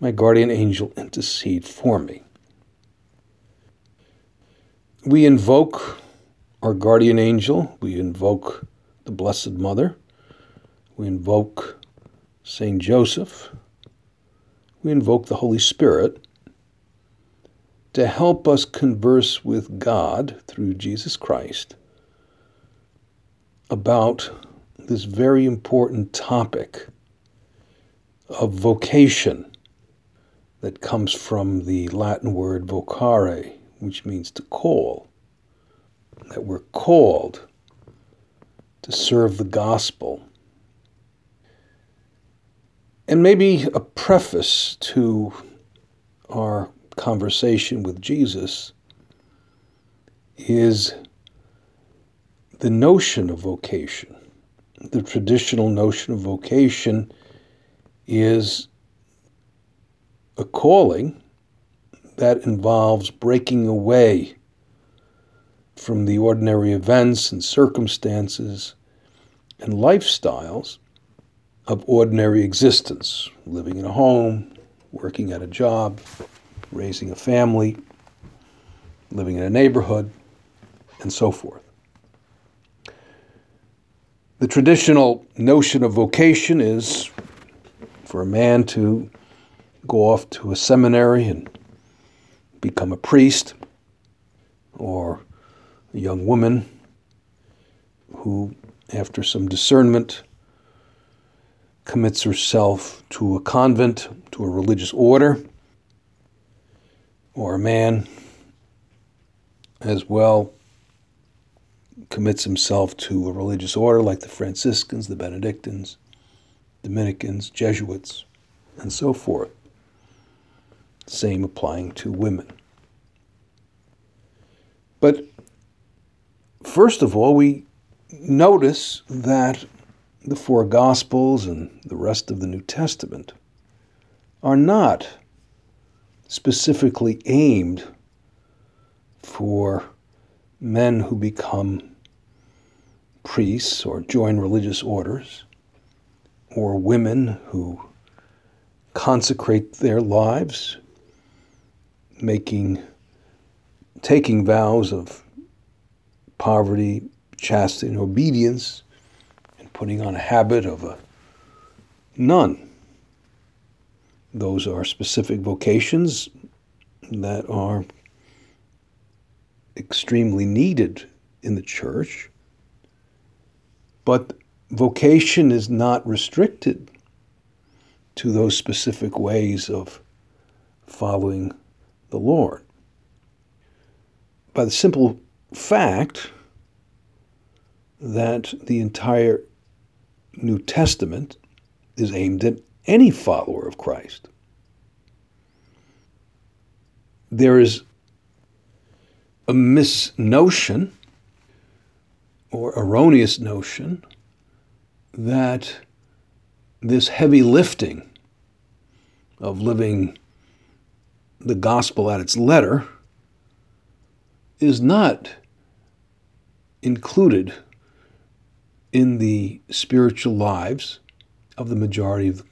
my guardian angel, intercede for me. We invoke our guardian angel, we invoke the Blessed Mother, we invoke Saint Joseph, we invoke the Holy Spirit to help us converse with God through Jesus Christ about this very important topic of vocation that comes from the Latin word vocare, which means to call. That we're called to serve the gospel. And maybe a preface to our conversation with Jesus is the notion of vocation. The traditional notion of vocation is a calling that involves breaking away from the ordinary events and circumstances and lifestyles of ordinary existence, living in a home, working at a job, raising a family, living in a neighborhood, and so forth. The traditional notion of vocation is for a man to go off to a seminary and become a priest, or a young woman who, after some discernment, commits herself to a convent, to a religious order, or a man as well commits himself to a religious order like the Franciscans, the Benedictines, Dominicans, Jesuits, and so forth. Same applying to women. But first of all, we notice that the four Gospels and the rest of the New Testament are not specifically aimed for men who become priests or join religious orders, or women who consecrate their lives, making taking vows of poverty, chastity, and obedience, and putting on a habit of a nun. Those are specific vocations that are extremely needed in the church. But vocation is not restricted to those specific ways of following the Lord. By the simple fact that the entire New Testament is aimed at any follower of Christ. There is a misnotion or erroneous notion that this heavy lifting of living the gospel at its letter is not included in the spiritual lives of the majority of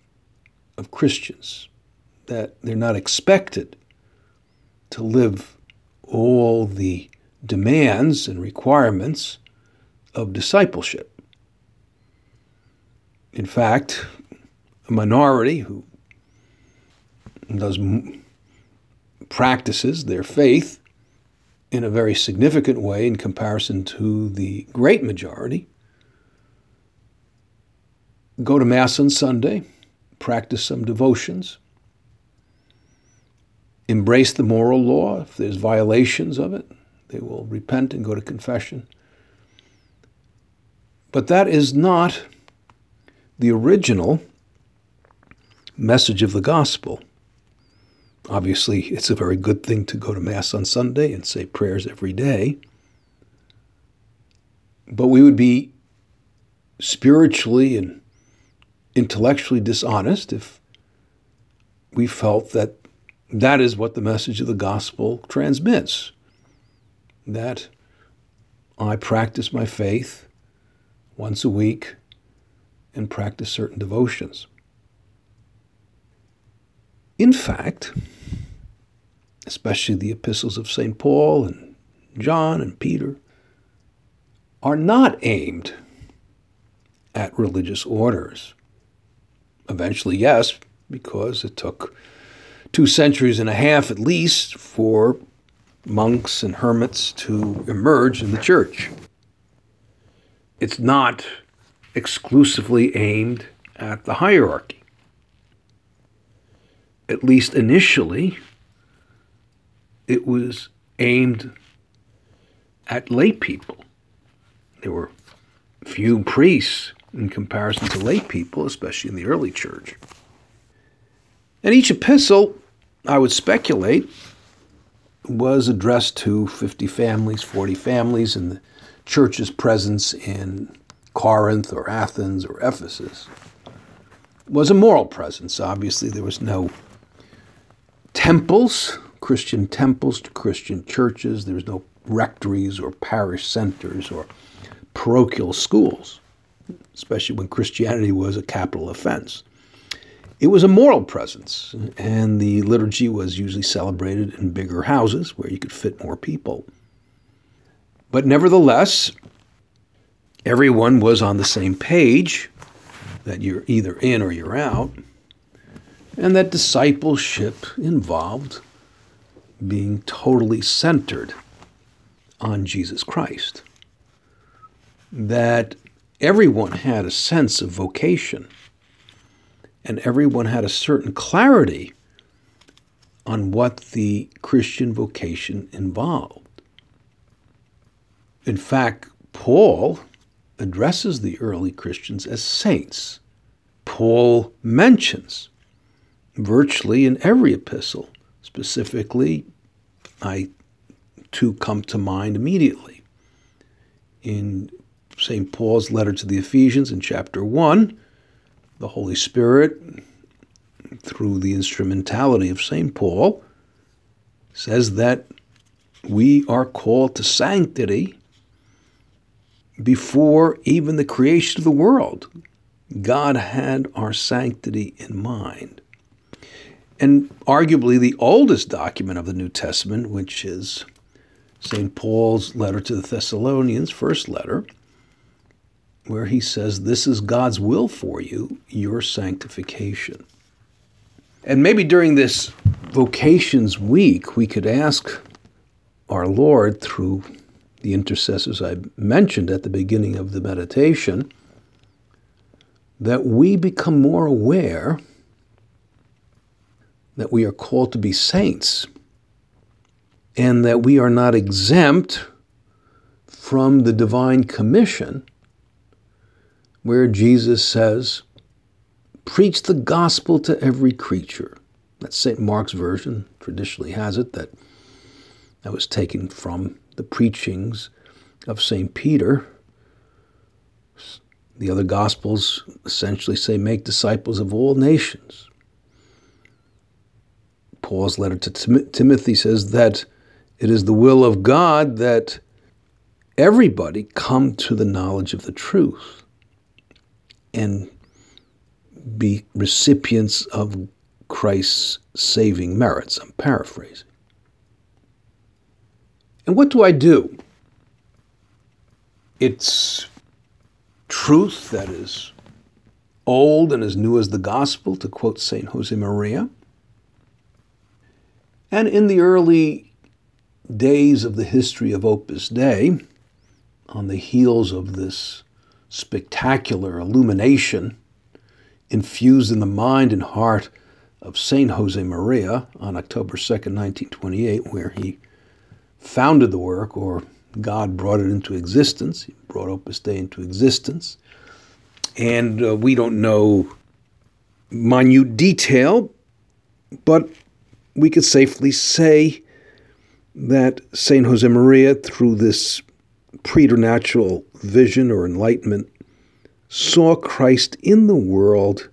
of Christians, that they're not expected to live all the demands and requirements of discipleship. In fact, a minority who does practices their faith in a very significant way in comparison to the great majority go to mass on Sunday practice some devotions, embrace the moral law. If there's violations of it, they will repent and go to confession. But that is not the original message of the gospel. Obviously, it's a very good thing to go to Mass on Sunday and say prayers every day. But we would be spiritually and intellectually dishonest if we felt that that is what the message of the gospel transmits. That I practice my faith once a week and practice certain devotions. In fact, especially the epistles of St. Paul and John and Peter, are not aimed at religious orders. Eventually, yes, because it took two centuries and a half at least for monks and hermits to emerge in the church. It's not exclusively aimed at the hierarchy. At least initially, it was aimed at lay people. There were few priests in comparison to lay people, especially in the early church. And each epistle, I would speculate, was addressed to 50 families, 40 families, and the church's presence in Corinth or Athens or Ephesus was a moral presence. Obviously, there was no temples, Christian temples to Christian churches. There was no rectories or parish centers or parochial schools, especially when Christianity was a capital offense. It was a moral presence, and the liturgy was usually celebrated in bigger houses where you could fit more people. But nevertheless, everyone was on the same page that you're either in or you're out, and that discipleship involved being totally centered on Jesus Christ. That everyone had a sense of vocation and everyone had a certain clarity on what the Christian vocation involved. In fact, Paul addresses the early Christians as saints. Paul mentions virtually in every epistle, specifically, I two come to mind immediately. In St. Paul's letter to the Ephesians in chapter 1, the Holy Spirit, through the instrumentality of St. Paul, says that we are called to sanctity before even the creation of the world. God had our sanctity in mind. And arguably the oldest document of the New Testament, which is St. Paul's letter to the Thessalonians, first letter, where he says, This is God's will for you, your sanctification. And maybe during this vocations week, we could ask our Lord through the intercessors I mentioned at the beginning of the meditation that we become more aware that we are called to be saints and that we are not exempt from the divine commission where Jesus says, Preach the gospel to every creature. That's St. Mark's version, traditionally has it, that that was taken from the preachings of St. Peter. The other Gospels essentially say, Make disciples of all nations. Paul's letter to Tim- Timothy says that it is the will of God that everybody come to the knowledge of the truth and be recipients of Christ's saving merits. I'm paraphrasing. And what do I do? It's truth that is old and as new as the gospel, to quote St. Josemaria. And in the early days of the history of Opus Dei, on the heels of this spectacular illumination infused in the mind and heart of Saint Josemaria on October 2nd, 1928, where he founded the work, or God brought it into existence. He brought Opus Dei into existence. And uh, we don't know minute detail, but we could safely say that St. Josemaria, through this preternatural vision or enlightenment, saw Christ in the world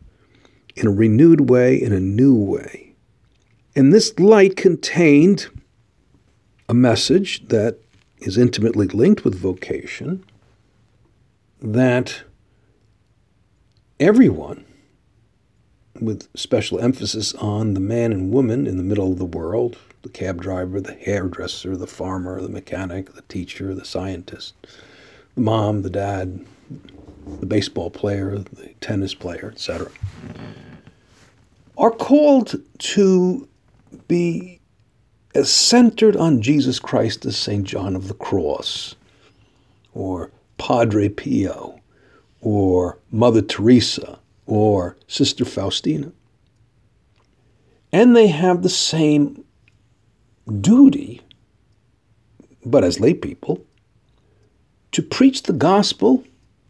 in a renewed way, in a new way. And this light contained a message that is intimately linked with vocation that everyone, with special emphasis on the man and woman in the middle of the world, the cab driver, the hairdresser, the farmer, the mechanic, the teacher, the scientist, the mom, the dad, the baseball player, the tennis player, etc., are called to be as centered on Jesus Christ as St. John of the Cross, or Padre Pio, or Mother Teresa, or Sister Faustina. And they have the same duty, but as lay people, to preach the gospel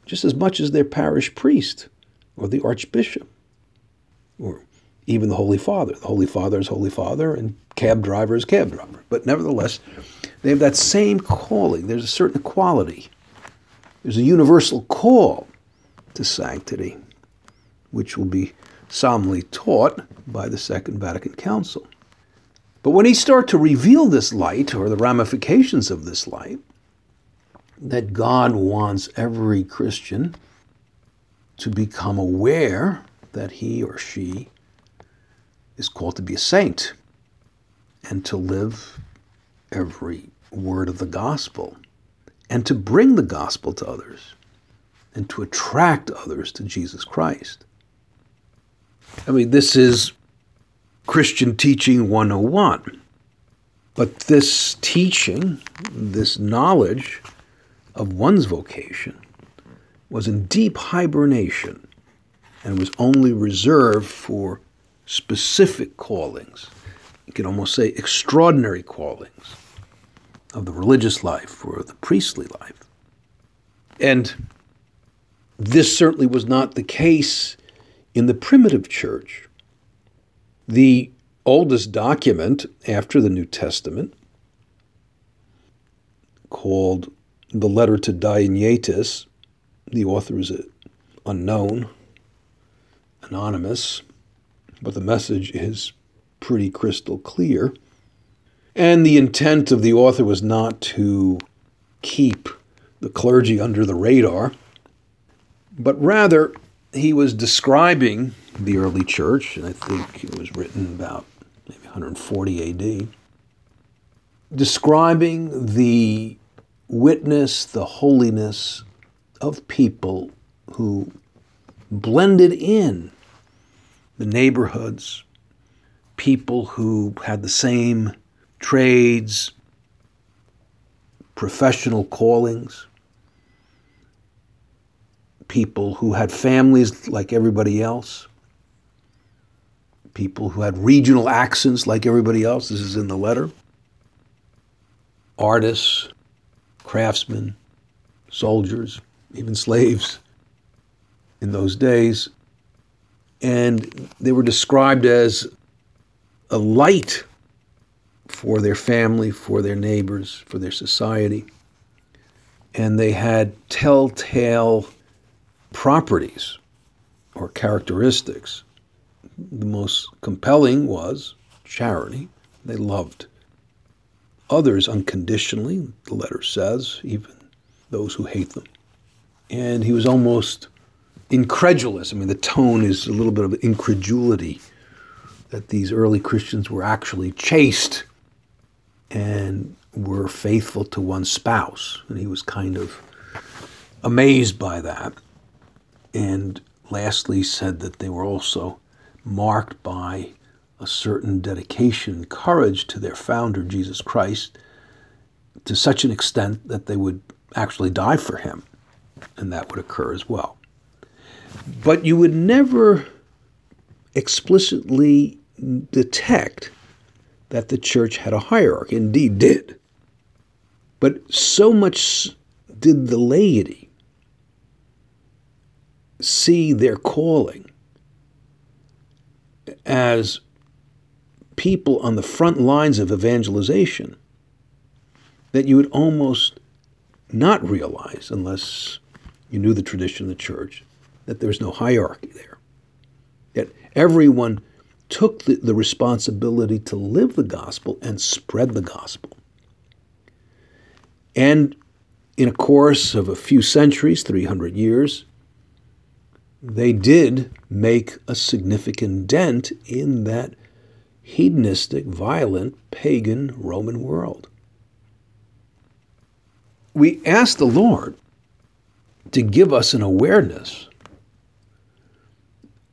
just as much as their parish priest or the archbishop or even the Holy Father. The Holy Father is Holy Father and cab driver is cab driver. But nevertheless, they have that same calling. There's a certain equality. There's a universal call to sanctity, which will be solemnly taught by the Second Vatican Council. But when he starts to reveal this light or the ramifications of this light, that God wants every Christian to become aware that he or she is called to be a saint and to live every word of the gospel and to bring the gospel to others and to attract others to Jesus Christ. I mean, this is Christian Teaching 101. But this teaching, this knowledge of one's vocation, was in deep hibernation and was only reserved for specific callings. You can almost say extraordinary callings of the religious life or the priestly life. And this certainly was not the case in the primitive church. The oldest document after the New Testament, called the Letter to Diognetus, the author is unknown, anonymous, but the message is pretty crystal clear. And the intent of the author was not to keep the clergy under the radar, but rather he was describing the early church, and I think it was written about maybe 140 AD, describing the witness, the holiness of people who blended in the neighborhoods, people who had the same trades, professional callings, people who had families like everybody else, people who had regional accents like everybody else. This is in the letter. Artists, craftsmen, soldiers, even slaves in those days. And they were described as a light for their family, for their neighbors, for their society. And they had telltale properties or characteristics the most compelling was charity. They loved others unconditionally, the letter says, even those who hate them. And he was almost incredulous. I mean, the tone is a little bit of incredulity that these early Christians were actually chaste and were faithful to one spouse. And he was kind of amazed by that. And lastly, said that they were also marked by a certain dedication and courage to their founder, Jesus Christ, to such an extent that they would actually die for him, and that would occur as well. But you would never explicitly detect that the church had a hierarchy, indeed did. But so much did the laity see their calling as people on the front lines of evangelization that you would almost not realize, unless you knew the tradition of the church, that there's no hierarchy there. That everyone took the, the responsibility to live the gospel and spread the gospel. And in a course of a few centuries, 300 years, they did make a significant dent in that hedonistic, violent, pagan Roman world. We ask the Lord to give us an awareness,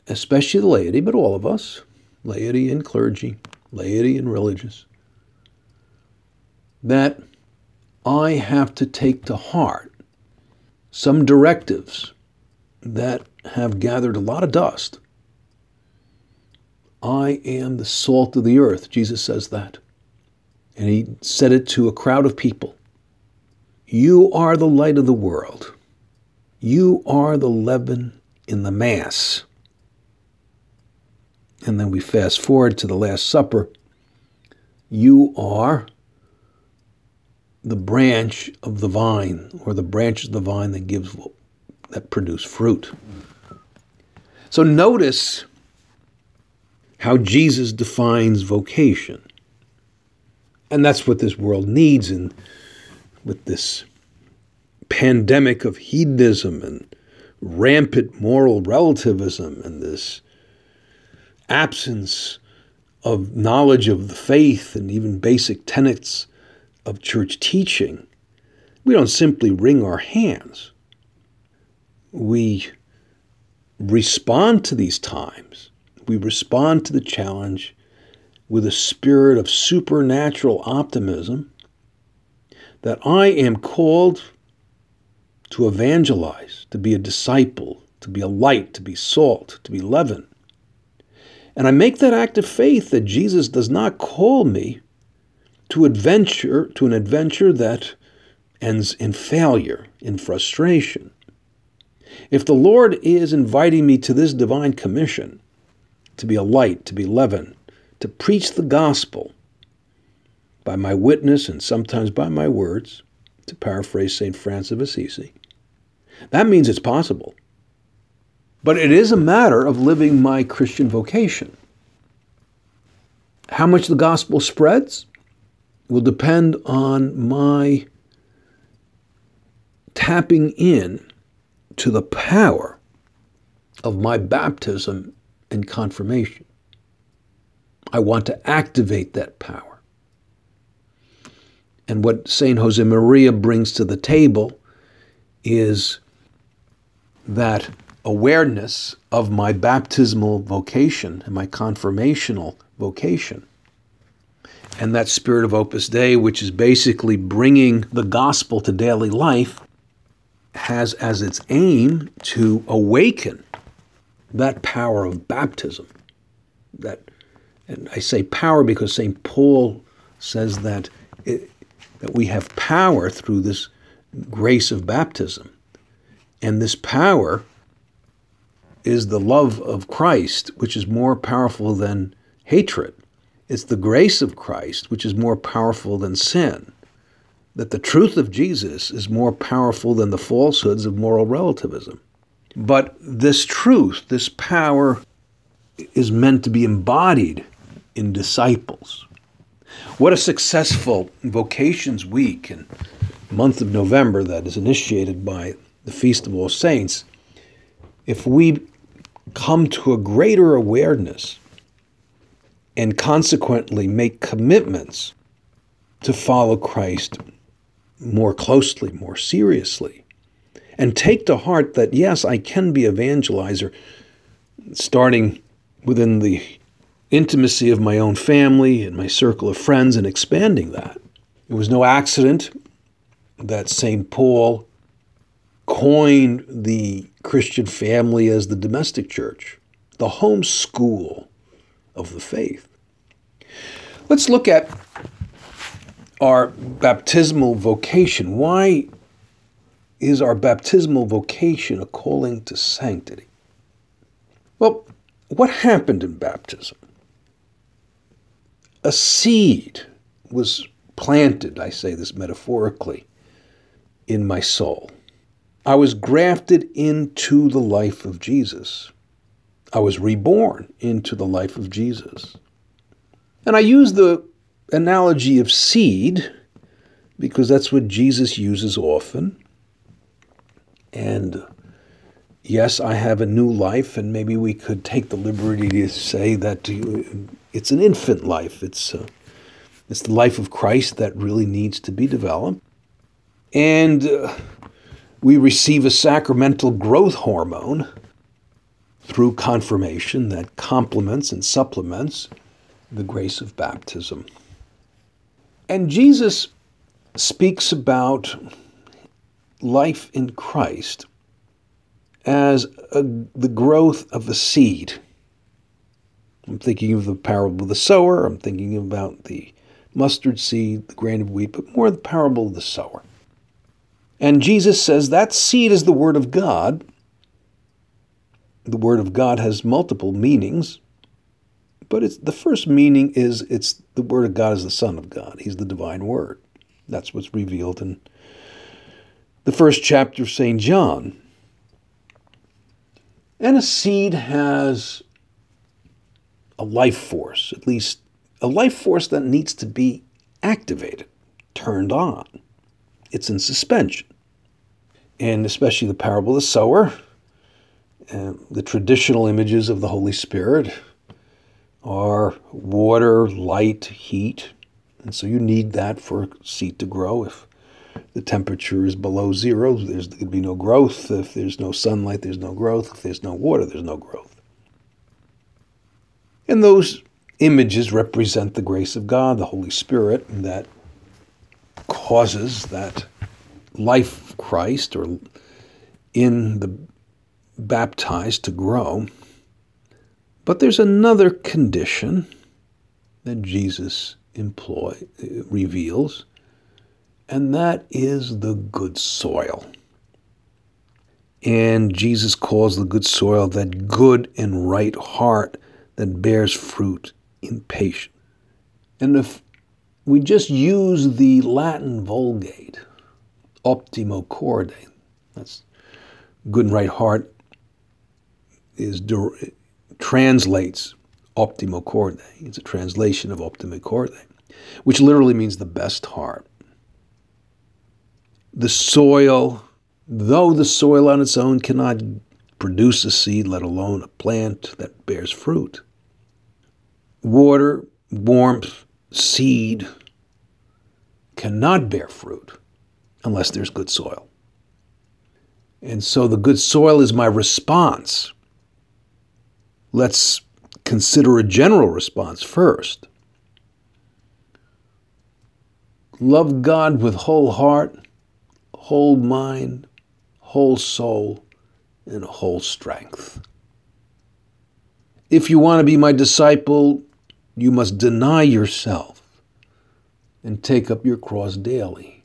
especially the laity, but all of us, laity and clergy, laity and religious, that I have to take to heart some directives that have gathered a lot of dust. I am the salt of the earth, Jesus says that. And he said it to a crowd of people. You are the light of the world. You are the leaven in the mass. And then we fast forward to the Last Supper. You are the branch of the vine, or the branch of the vine that gives that produce fruit. So notice how Jesus defines vocation. And that's what this world needs in with this pandemic of hedonism and rampant moral relativism and this absence of knowledge of the faith and even basic tenets of church teaching, we don't simply wring our hands. We respond to these times. We respond to the challenge with a spirit of supernatural optimism that I am called to evangelize, to be a disciple, to be a light, to be salt, to be leaven. And I make that act of faith that Jesus does not call me to adventure to an adventure that ends in failure, in frustration. If the Lord is inviting me to this divine commission, to be a light, to be leaven, to preach the gospel by my witness and sometimes by my words, to paraphrase St. Francis of Assisi, that means it's possible. But it is a matter of living my Christian vocation. How much the gospel spreads will depend on my tapping in to the power of my baptism and confirmation. I want to activate that power. And what St. Josemaria brings to the table is that awareness of my baptismal vocation and my confirmational vocation. And that spirit of Opus Dei, which is basically bringing the gospel to daily life, has as its aim to awaken that power of baptism. That, and I say power because St. Paul says that, it, that we have power through this grace of baptism. And this power is the love of Christ, which is more powerful than hatred. It's the grace of Christ, which is more powerful than sin that the truth of Jesus is more powerful than the falsehoods of moral relativism. But this truth, this power, is meant to be embodied in disciples. What a successful Vocations Week and month of November that is initiated by the Feast of All Saints. If we come to a greater awareness and consequently make commitments to follow Christ more closely, more seriously, and take to heart that, yes, I can be evangelizer, starting within the intimacy of my own family and my circle of friends and expanding that. It was no accident that St. Paul coined the Christian family as the domestic church, the home school of the faith. Let's look at our baptismal vocation. Why is our baptismal vocation a calling to sanctity? Well, what happened in baptism? a seed was planted, I say this metaphorically, in my soul. I was grafted into the life of Jesus. I was reborn into the life of Jesus. And I use the analogy of seed because that's what Jesus uses often. And yes, I have a new life, and maybe we could take the liberty to say that it's an infant life. It's, uh, it's the life of Christ that really needs to be developed. And uh, we receive a sacramental growth hormone through confirmation that complements and supplements the grace of baptism. And Jesus speaks about life in Christ as a, the growth of a seed. I'm thinking of the parable of the sower, I'm thinking about the mustard seed, the grain of wheat, but more the parable of the sower. And Jesus says that seed is the Word of God. The Word of God has multiple meanings, but it's, the first meaning is it's the Word of God is the Son of God. He's the divine Word. That's what's revealed in the first chapter of St. John. And a seed has a life force, at least a life force that needs to be activated, turned on. It's in suspension. And especially the parable of the sower, uh, the traditional images of the Holy Spirit are water, light, heat. And so you need that for a seed to grow. If the temperature is below zero, there's going to be no growth. If there's no sunlight, there's no growth. If there's no water, there's no growth. And those images represent the grace of God, the Holy Spirit, that causes that life of Christ or in the baptized to grow. But there's another condition that Jesus employ uh, reveals, and that is the good soil. And Jesus calls the good soil that good and right heart that bears fruit in patience. And if we just use the Latin Vulgate, optimo corde, that's good and right heart, is translates optimo corde. It's a translation of optimo corde, which literally means the best heart. The soil, though the soil on its own cannot produce a seed, let alone a plant that bears fruit, water, warmth, seed cannot bear fruit unless there's good soil. And so the good soil is my response. Let's consider a general response first. Love God with whole heart, whole mind, whole soul, and whole strength. If you want to be my disciple, you must deny yourself and take up your cross daily.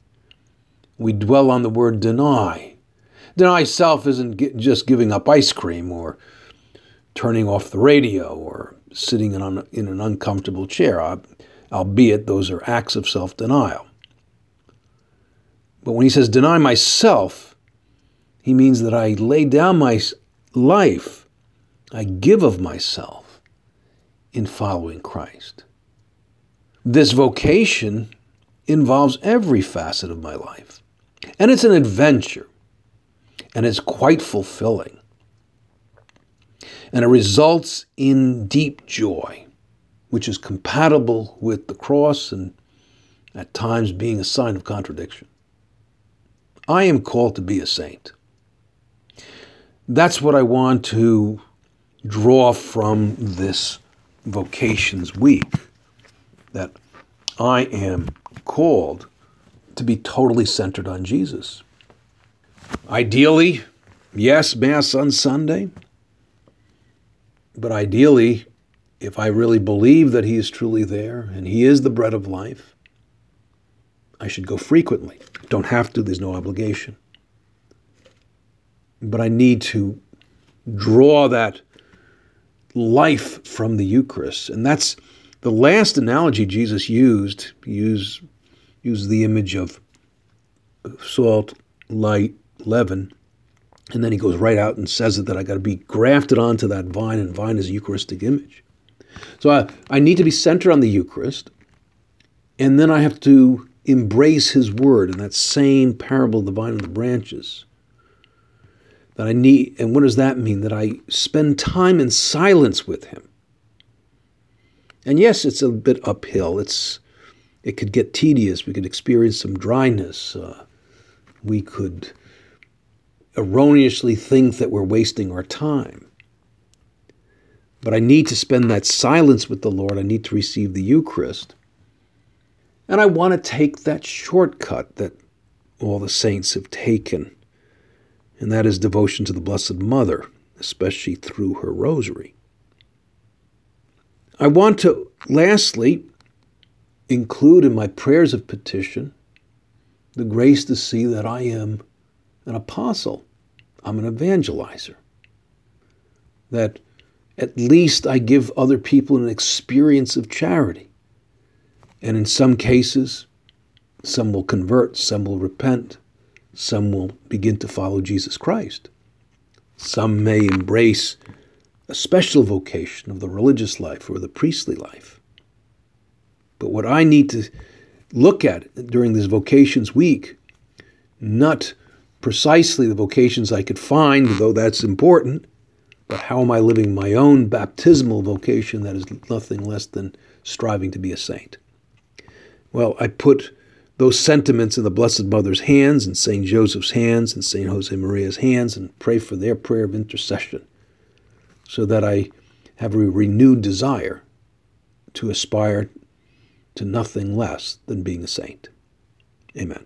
We dwell on the word deny. Deny self isn't just giving up ice cream or turning off the radio or sitting in, an, in an uncomfortable chair, albeit those are acts of self denial. But when he says deny myself, he means that I lay down my life, I give of myself in following Christ. This vocation involves every facet of my life, and it's an adventure, and it's quite fulfilling. And it results in deep joy, which is compatible with the cross and at times being a sign of contradiction. I am called to be a saint. That's what I want to draw from this Vocations Week that I am called to be totally centered on Jesus. Ideally, yes, Mass on Sunday, but ideally, if I really believe that He is truly there and He is the bread of life, I should go frequently. Don't have to, there's no obligation. But I need to draw that life from the Eucharist. And that's The last analogy Jesus used Use, used the image of salt, light, leaven, and then he goes right out and says it that I got to be grafted onto that vine, and vine is a Eucharistic image. So I, I need to be centered on the Eucharist, and then I have to embrace his word in that same parable of the vine and the branches. That I need, and what does that mean? That I spend time in silence with him. And yes, it's a bit uphill. It's it could get tedious. We could experience some dryness. Uh, we could erroneously think that we're wasting our time. But I need to spend that silence with the Lord. I need to receive the Eucharist. And I want to take that shortcut that all the saints have taken, and that is devotion to the Blessed Mother, especially through her rosary. I want to, lastly, include in my prayers of petition the grace to see that I am an apostle, I'm an evangelizer. That at least I give other people an experience of charity. And in some cases, some will convert, some will repent, some will begin to follow Jesus Christ. Some may embrace a special vocation of the religious life or the priestly life. But what I need to look at during this vocations week, not precisely the vocations I could find, though that's important, but how am I living my own baptismal vocation that is nothing less than striving to be a saint? Well, I put those sentiments in the Blessed Mother's hands and St. Joseph's hands and St. Josemaria's hands and pray for their prayer of intercession so that I have a renewed desire to aspire to nothing less than being a saint. Amen.